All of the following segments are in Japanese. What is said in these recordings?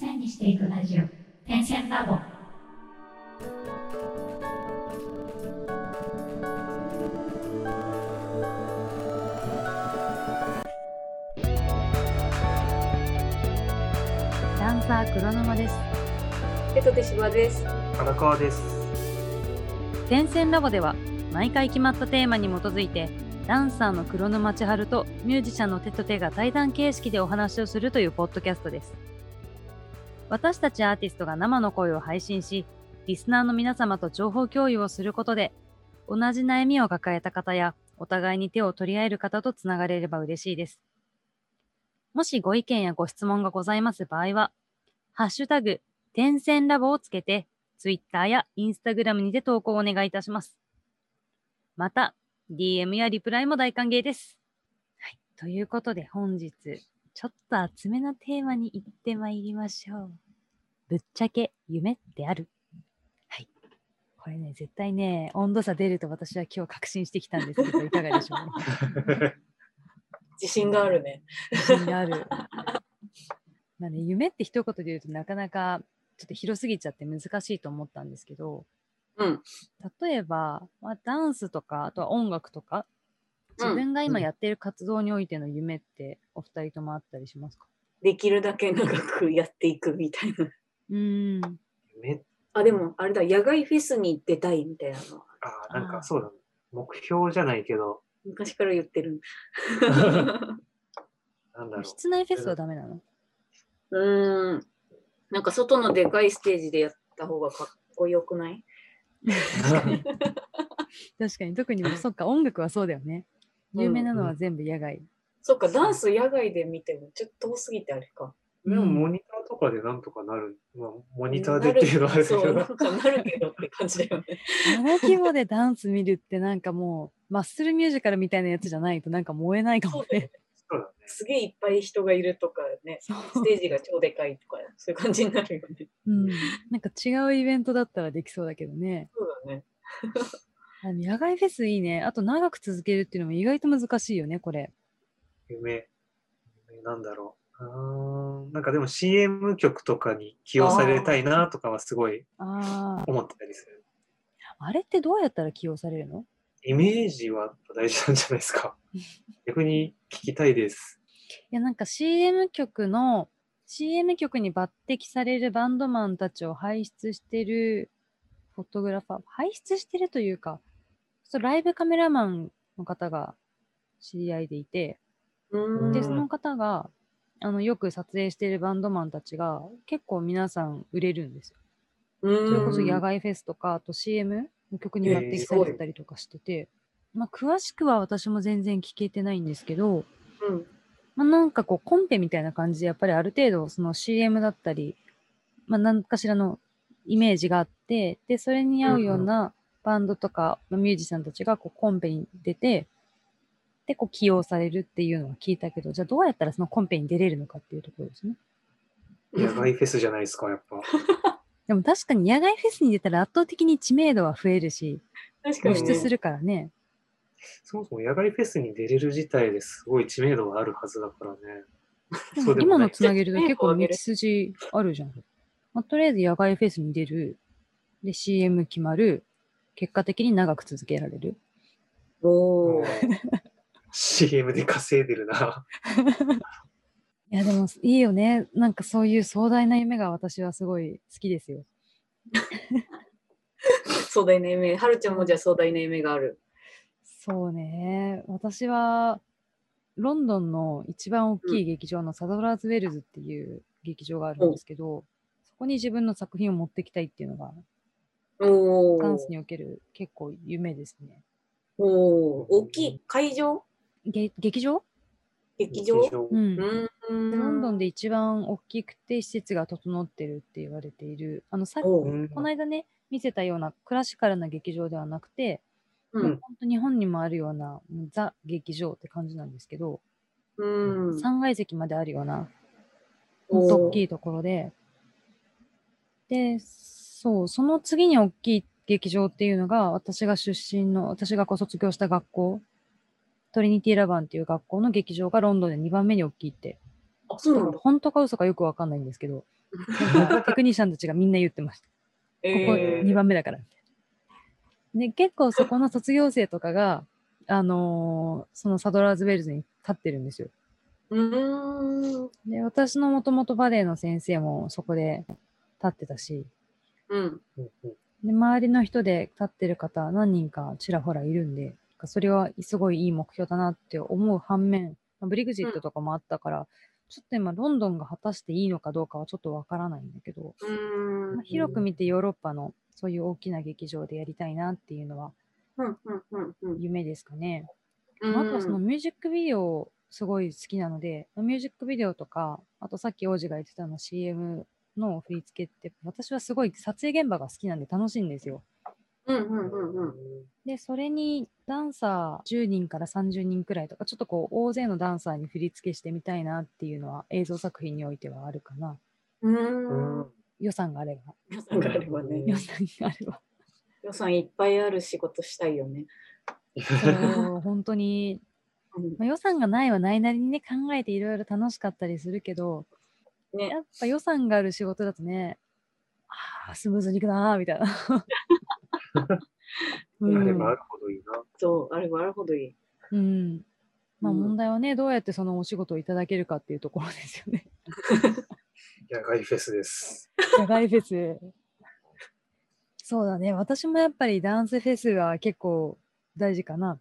線にしていくラジオ点線ラボダンサー黒沼です。ペトテ芝です。荒川です。点線ラボでは毎回決まったテーマに基づいてダンサーの黒沼千春とミュージシャンの手と手が対談形式でお話をするというポッドキャストです。私たちアーティストが生の声を配信し、リスナーの皆様と情報共有をすることで、同じ悩みを抱えた方や、お互いに手を取り合える方とつながれれば嬉しいです。もしご意見やご質問がございます場合は、ハッシュタグ、点線ラボをつけて、ツイッターやインスタグラムにて投稿をお願いいたします。また、DM やリプライも大歓迎です。はい。ということで本日、ちょっと厚めなテーマに行ってまいりましょう。ぶっちゃけ夢ってある？はい。これね、絶対ね、温度差出ると私は今日確信してきたんですけど、いかがでしょう？ね。自信があるね。自信がある。まあね、夢って一言で言うとなかなかちょっと広すぎちゃって難しいと思ったんですけど、うん。例えば、まあ、ダンスとか、あとは音楽とか、自分が今やってる活動においての夢ってお二人ともあったりしますか？できるだけ長くやっていくみたいな。うーん。めあ、でも、あれだ、野外フェスに出たいみたいなのは、あなんあーかそうだね。目標じゃないけど、昔から言ってる。なんだろう。室内フェスはダメなの？うーん。なんか外のでかいステージでやった方がかっこよくない？確かに。確かに。特に、そっか、音楽はそうだよね。有名なのは全部野外。そっか、ダンス野外で見てもちょっと遠すぎてあれか。でもモニターとかでなんとかなる。まあ、モニターでっていうのはあるけそう、などん。かなるけどって感じだよね。あの規模でダンス見るってなんかもう、マッスルミュージカルみたいなやつじゃないとなんか燃えないかもね。そうだね。すげえいっぱい人がいるとかね、ステージが超でかいとか、そういう感じになるよね。うん。なんか違うイベントだったらできそうだけどね。そうだね。あの野外フェスいいね。あと長く続けるっていうのも意外と難しいよね、これ。夢。夢なんだろう。なんかでも CM 曲とかに起用されたいなとかはすごいああ。思ってたりする。あれってどうやったら起用されるの？イメージは大事なんじゃないですか。逆に聞きたいです。いや、なんか CM 曲の、CM 曲に抜擢されるバンドマンたちを輩出してるフォトグラファー、輩出してるというか、そうライブカメラマンの方が知り合いでいて、で。その方が、あの、よく撮影してるバンドマンたちが、結構皆さん売れるんですよ。そそれこそ野外。外フェスとか、あと CM の曲に抜擢されてたりとかしてて、まあ、詳しくは私も全然聞けてないんですけど、うん。まあ、なんかこうコンペみたいな感じでやっぱりある程度その CM だったり、まあ、何かしらのイメージがあってでそれに合うようなバンドとか、まあミュージシャンたちがこうコンペに出てでこう起用されるっていうのは聞いたけどじゃあどうやったらそのコンペに出れるのかっていうところですね野外フェスじゃないですか、やっぱ。でも確かに野外フェスに出たら圧倒的に知名度は増えるし確かに、ね。露出するからねそもそも野外フェスに出れる自体ですごい知名度があるはずだからね。今のつなげると結構道筋あるじゃん。まあ、とりあえず野外フェスに出る。で、CM 決まる。結果的に長く続けられる。おー CM で稼いでるな。いや、でもいいよね。なんかそういう壮大な夢が私はすごい好きですよ。壮大な夢。はるちゃんもじゃあ壮大な夢がある。そうね。私は、ロンドンの一番大きい劇場のサドラーズウェルズっていう劇場があるんですけど、そこに自分の作品を持ってきたいっていうのが、ダンスにおける結構夢ですね。おー。大きい？会場？げ劇場？劇場？うん。うーん。でロンドンで一番大きくて施設が整ってるって言われている、あのさこの間ね、見せたようなクラシカルな劇場ではなくて、う。もうん本当日本にもあるようなザ劇場って感じなんですけど、うん。3階席まであるような、大きいところで、で、そう、その次に大きい劇場っていうのが、私が出身の、私がこう卒業した学校、トリニティ・ラバンっていう学校の劇場がロンドンで2番目に大きいってあ、そうなんだ。本当か嘘かよくわかんないんですけど、テクニシャンたちがみんな言ってました。ここえー2番目だから。で、結構そこの卒業生とかが、あのーそのサドラーズウェルズに立ってるんですよ。うーん。で、私のもともとバレエの先生もそこで立ってたし、うん。うんうんで、周りの人で立ってる方何人かちらほらいるんで、それはすごいいい目標だなって思う反面、まあブリグジットとかもあったから、ちょっと今ロンドンが果たしていいのかどうかはちょっとわからないんだけど、まあ、広く見てヨーロッパのそういう大きな劇場でやりたいなっていうのはうんうんうんうん夢ですかね。うんあとはそのミュージックビデオすごい好きなので、ミュージックビデオとか、あとさっき王子が言ってたの CM の振り付けって、私はすごい撮影現場が好きなんで楽しいんですよ。うんうんうんうん。で、それにダンサー10人から30人くらいとか、ちょっとこう大勢のダンサーに振り付けしてみたいなっていうのは映像作品においてはあるかな。うん。予算があれば。予算があればね。予算があれば。予算いっぱいある仕事したいよね。そう、本当にうんまあ、予算がないはないなりにね考えていろいろ楽しかったりするけどねやっぱ予算がある仕事だとねあースムーズにいくなーみたいな、うんあればあるほどいいな。そう、あればあるほどいい。うんまあ、うん問題はねどうやってそのお仕事をいただけるかっていうところですよね野外フェスです。野外フェスそうだね私もやっぱりダンスフェスは結構大事かな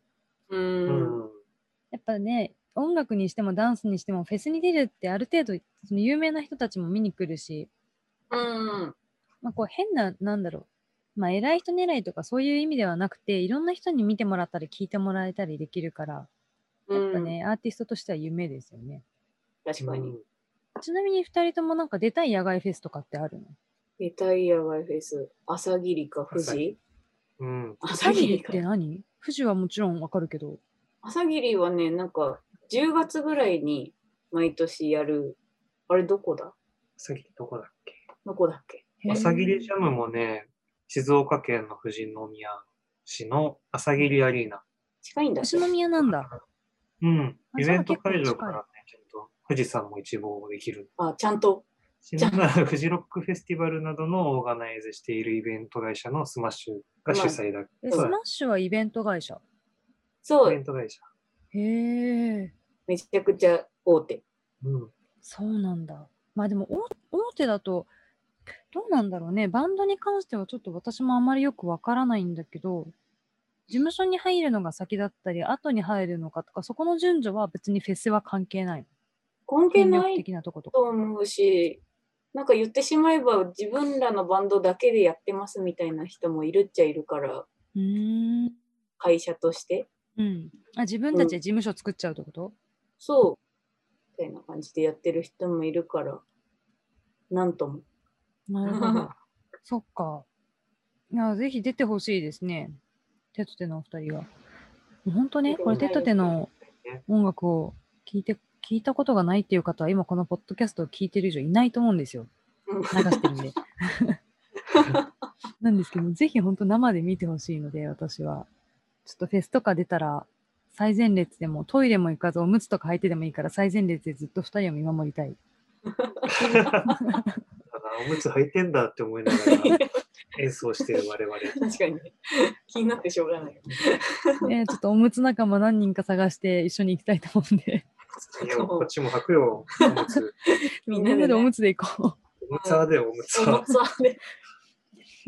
う。うんん。やっぱね音楽にしてもダンスにしてもフェスに出るってある程度その有名な人たちも見に来るしうん。まあ、こう変な、なんだろう。まあ、偉い人狙いとかそういう意味ではなくて、いろんな人に見てもらったり聞いてもらえたりできるから、やっぱね、アーティストとしては夢ですよね。確かに。ちなみに二人ともなんか出たい野外フェスとかってあるの？リタイア野外フェス。朝霧か富士？うん。朝霧っかて何？富士はもちろんわかるけど。朝霧はね、なんか10月ぐらいに毎年やる。あれどこだ？朝霧どこだっけ？どこだっけ？朝霧ジャムもね、静岡県の富士宮市の朝霧アリーナ。近いんだっけ？星宮なんだ。うん。あイベント会場からね、ちゃんと富士山も一望できる。あ、ちゃんと？ちなみにフジロックフェスティバルなどのオーガナイズしているイベント会社のスマッシュが主催だ。え、そうスマッシュはイベント会社？そう、イベント会社。へえ、めちゃくちゃ大手。うん。そうなんだ。まあでも大、大手だと、どうなんだろうね。バンドに関してはちょっと私もあまりよくわからないんだけど、事務所に入るのが先だったり、後に入るのかとか、そこの順序は別にフェスは関係ないの。関係ない的なとことか。と思うし、なんか言ってしまえば自分らのバンドだけでやってますみたいな人もいるっちゃいるから、うーん。会社として。うん。あ、自分たちで事務所作っちゃうってこと、そう。みたいな感じでやってる人もいるから、なんとも。なるほど。そっか。いや、ぜひ出てほしいですね。テトテのお二人は。本当ね、これテトテの音楽を聞いて、聞いたことがないっていう方は今このポッドキャストを聞いてる以上いないと思うんですよ。うん流してるんで。なんですけど、ぜひ本当生で見てほしいので、私は。ちょっとフェスとか出たら、最前列でもトイレも行かずおむつとか履いてでもいいから最前列でずっと二人を見守りたい。おむつ履いてんだって思いながら演奏してる我々。確かにね。気になってしょうがない。ね、ちょっとおむつ仲間何人か探して一緒に行きたいと思うんで、いやこっちも履くよ、おむつ。みんなで、おむつで行こおむつはでおむつおは。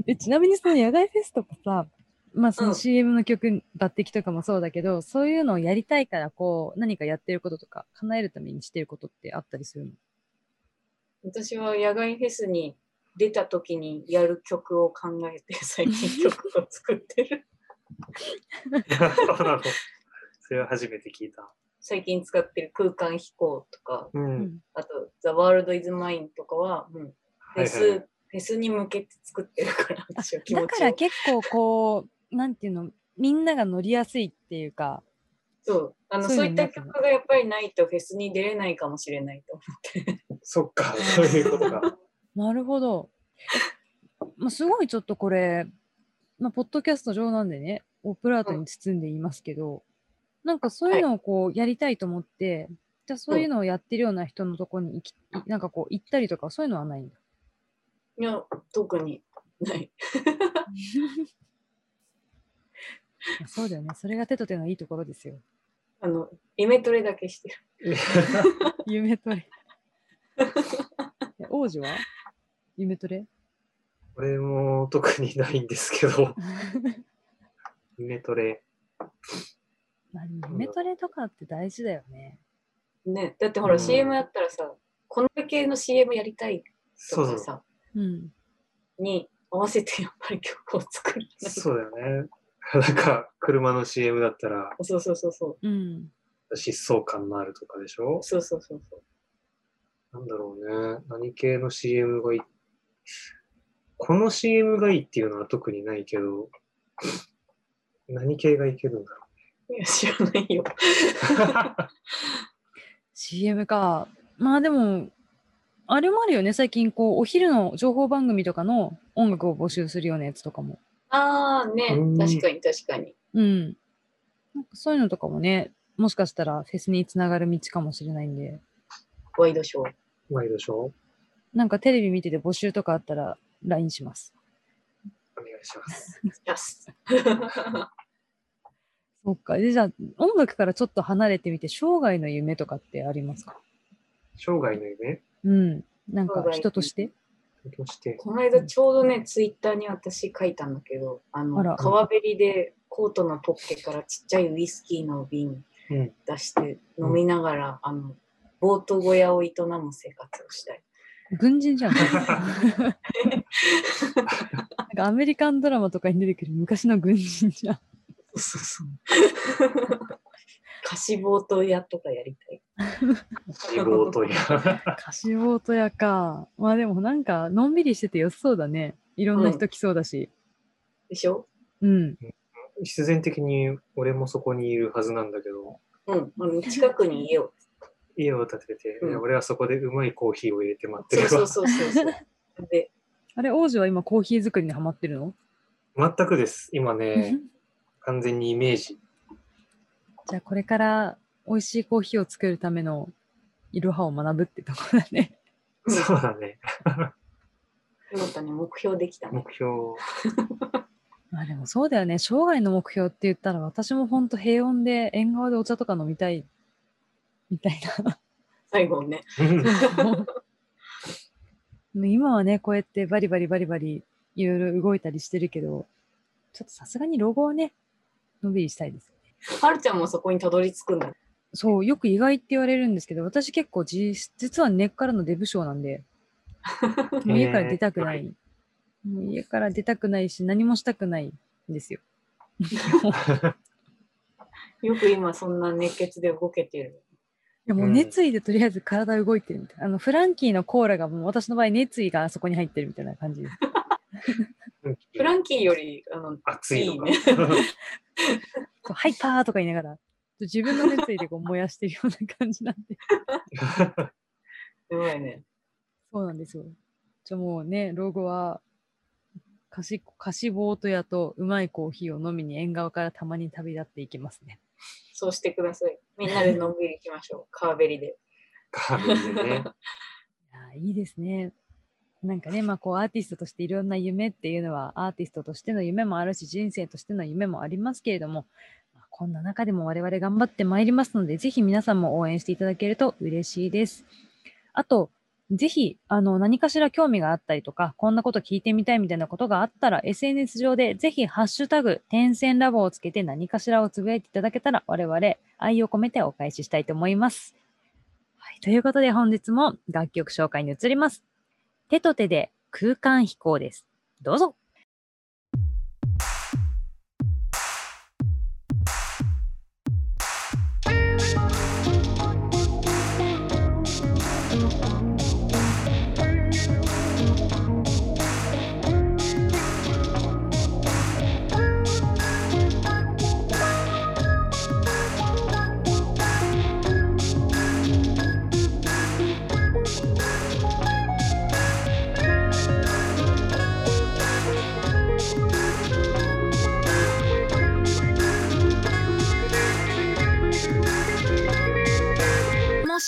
でちなみにその野外フェスとかさ、まあそうのん CM の曲、抜擢とかもそうだけど、そういうのをやりたいから、こう、何かやってることとか、叶えるためにしてることってあったりするの？私は野外フェスに出た時にやる曲を考えて最近曲を作ってる。そうなの。それは初めて聞いた。最近使ってる空間飛行とか、う。うんん。あと The World is Mine とかは、もうフェス、はいはいフェスに向けて作ってるから、私は気持ちをだから結構こう、なんていうの、みんなが乗りやすいっていうか、そうあのそういった曲がやっぱりないとフェスに出れないかもしれないと思って。そっか、そういうことか。なるほど。えまあ、すごいちょっとこれ、まあ、ポッドキャスト上なんでね、オブラートに包んでいますけど、なんかそういうのをこうやりたいと思って、じゃあそういうのをやってるような人のところに行き、なんかこう行ったりとか、そういうのはないんだ？いや、特にない。そうだよね。それが手と手のいいところですよ。あの、イメトレだけしてる。夢トレ。え王子は？夢トレこれも特にないんですけど、夢トレ。まあ夢トレとかって大事だよね。ね、だってほら、うん CM やったらさ、この系の CM やりたいそうそう。とかさ、うん。に合わせてやっぱり曲を作る。そうだよね。なんか、車の CM だったら、そうそうそうそう。うん。疾走感のあるとかでしょ？そうそうそうそう。なんだろうね。何系の CM がいい？この CM がいいっていうのは特にないけど、何系がいけるんだろいや、知らないよ。う。CM か。まあでも、あれもあるよね。最近、こう、お昼の情報番組とかの音楽を募集するようなやつとかも。ああ、ねうん、確かに確かに。うん。なんかそういうのとかもね、もしかしたらフェスにつながる道かもしれないんで、ワイドショー。ワイドショー？なんかテレビ見てて募集とかあったら LINE します。お願いします。やす。そっか。で、じゃあ、音楽からちょっと離れてみて、生涯の夢とかってありますか？生涯の夢？うん。なんか生涯の人として？として。この間ちょうどね、ツイッターに私書いたんだけど、あの、川べりでコートのポッケからちっちゃいウイスキーの瓶うん。出して飲みながら、あの、ボート小屋を営む生活をしたい。軍人じゃん。なんかアメリカンドラマとかに出てくる昔の軍人じゃん。そうそうそう。貸しボート屋とかやりたい。リボートや。貸しボート屋か。まあでもなんか、のんびりしててよさそうだね。いろんな人来そうだし。でしょ？うん。必然的に俺もそこにいるはずなんだけど、うん。あの近くに家を。家を建てて、うん俺はそこでうまいコーヒーを入れて待ってそうるわ。そうそうそうそう。で、あれ、王子は今コーヒー作りにハマってるの、全くです。今ね、完全にイメージ。じゃあこれから美味しいコーヒーを作るためのいろはを学ぶってところだね。うんそうだね。よかったね、目標できたね。目標。まあでもそうだよね。生涯の目標って言ったら私も本当平穏で縁側でお茶とか飲みたいみたいな。最後ね。もう今はね、こうやってバリバリバリバリいろいろ動いたりしてるけど、ちょっとさすがにロゴはね、のんびりしたいです。はるちゃんもそこにたどり着くんだ。そう、よく意外って言われるんですけど、私結構じ実は根っからのデブ症なんで、もう家から出たくない。もう家から出たくないし、何もしたくないんですよ。よく今そんな熱血で動けてる。いやもううん熱意でとりあえず体動いてるみたいな。あの、フランキーのコーラがもう私の場合熱意があそこに入ってるみたいな感じです。フランキーより、あの、熱いのか。いいそうハイパーとか言いながら、自分の熱意でこう燃やしてるような感じなんで。すごいね。そうなんですよ。じゃあもうね、老後は、貸し、貸しボート屋とうまいコーヒーを飲みに縁側からたまに旅立っていきますね。そうしてください。みんなでのんびり行きましょう。川べりで。カービィでね。いやーいいですね。なんかね、まあこうアーティストとしていろんな夢っていうのはアーティストとしての夢もあるし人生としての夢もありますけれども、まあこんな中でも我々頑張ってまいりますので、ぜひ皆さんも応援していただけると嬉しいです。あと、ぜひ、あの、何かしら興味があったりとか、こんなこと聞いてみたいみたいなことがあったら、SNS 上でぜひ、ハッシュタグ、点線ラボをつけて何かしらをつぶやいていただけたら、我々、愛を込めてお返ししたいと思います。はい。ということで、本日も楽曲紹介に移ります。手と手で空間飛行です。どうぞ。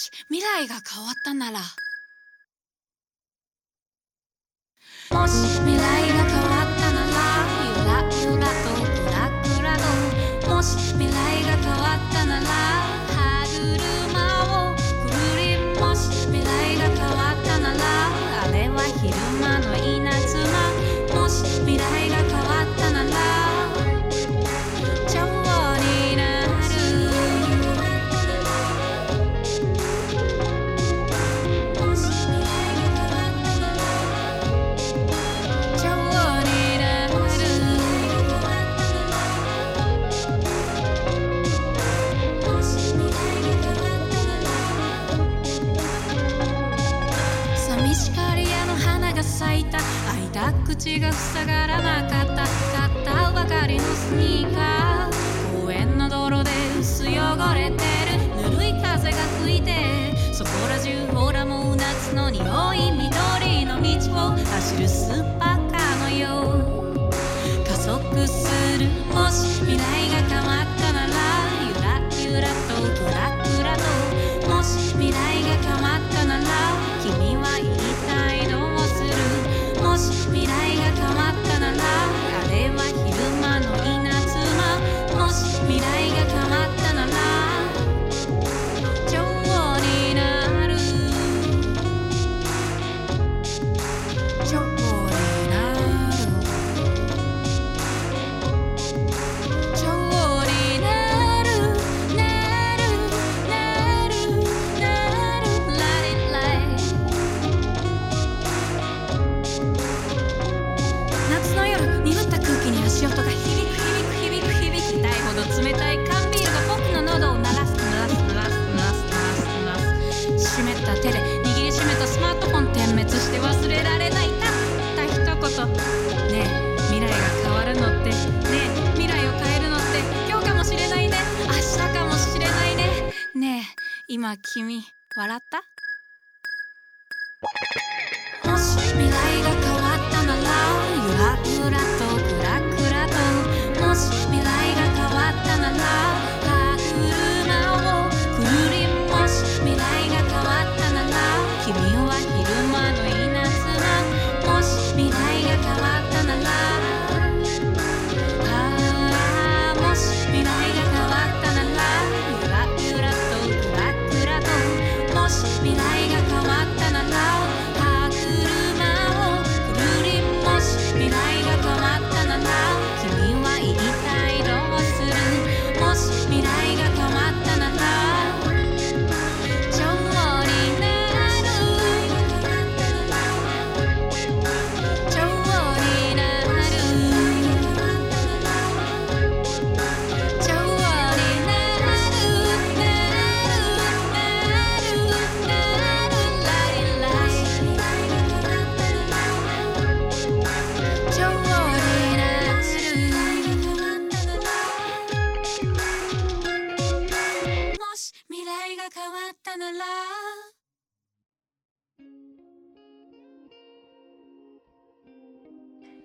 し未来が変わったなら。もし未来が変わったならゆらゆらとゆらゆらともし未来が変わったなら口が塞がらなかった。買ったばかりのスニーカー。公園の泥で薄汚れてる。ぬるい風が吹いて。そこら中ほらもう夏の匂い。緑の道を走るスーパー。った？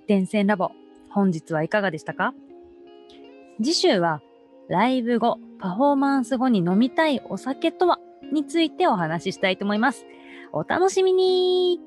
電線ラボ本日はいかがでしたか？次週はライブ後パフォーマンス後に飲みたいお酒とはについてお話ししたいと思います。お楽しみに。